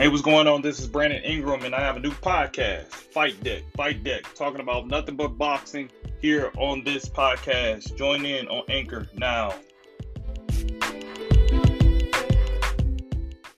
Hey, what's going on? This is Brandon Ingram, and I have a new podcast, Fight Deck. Fight Deck, talking about nothing but boxing here on this podcast. Join in on Anchor now.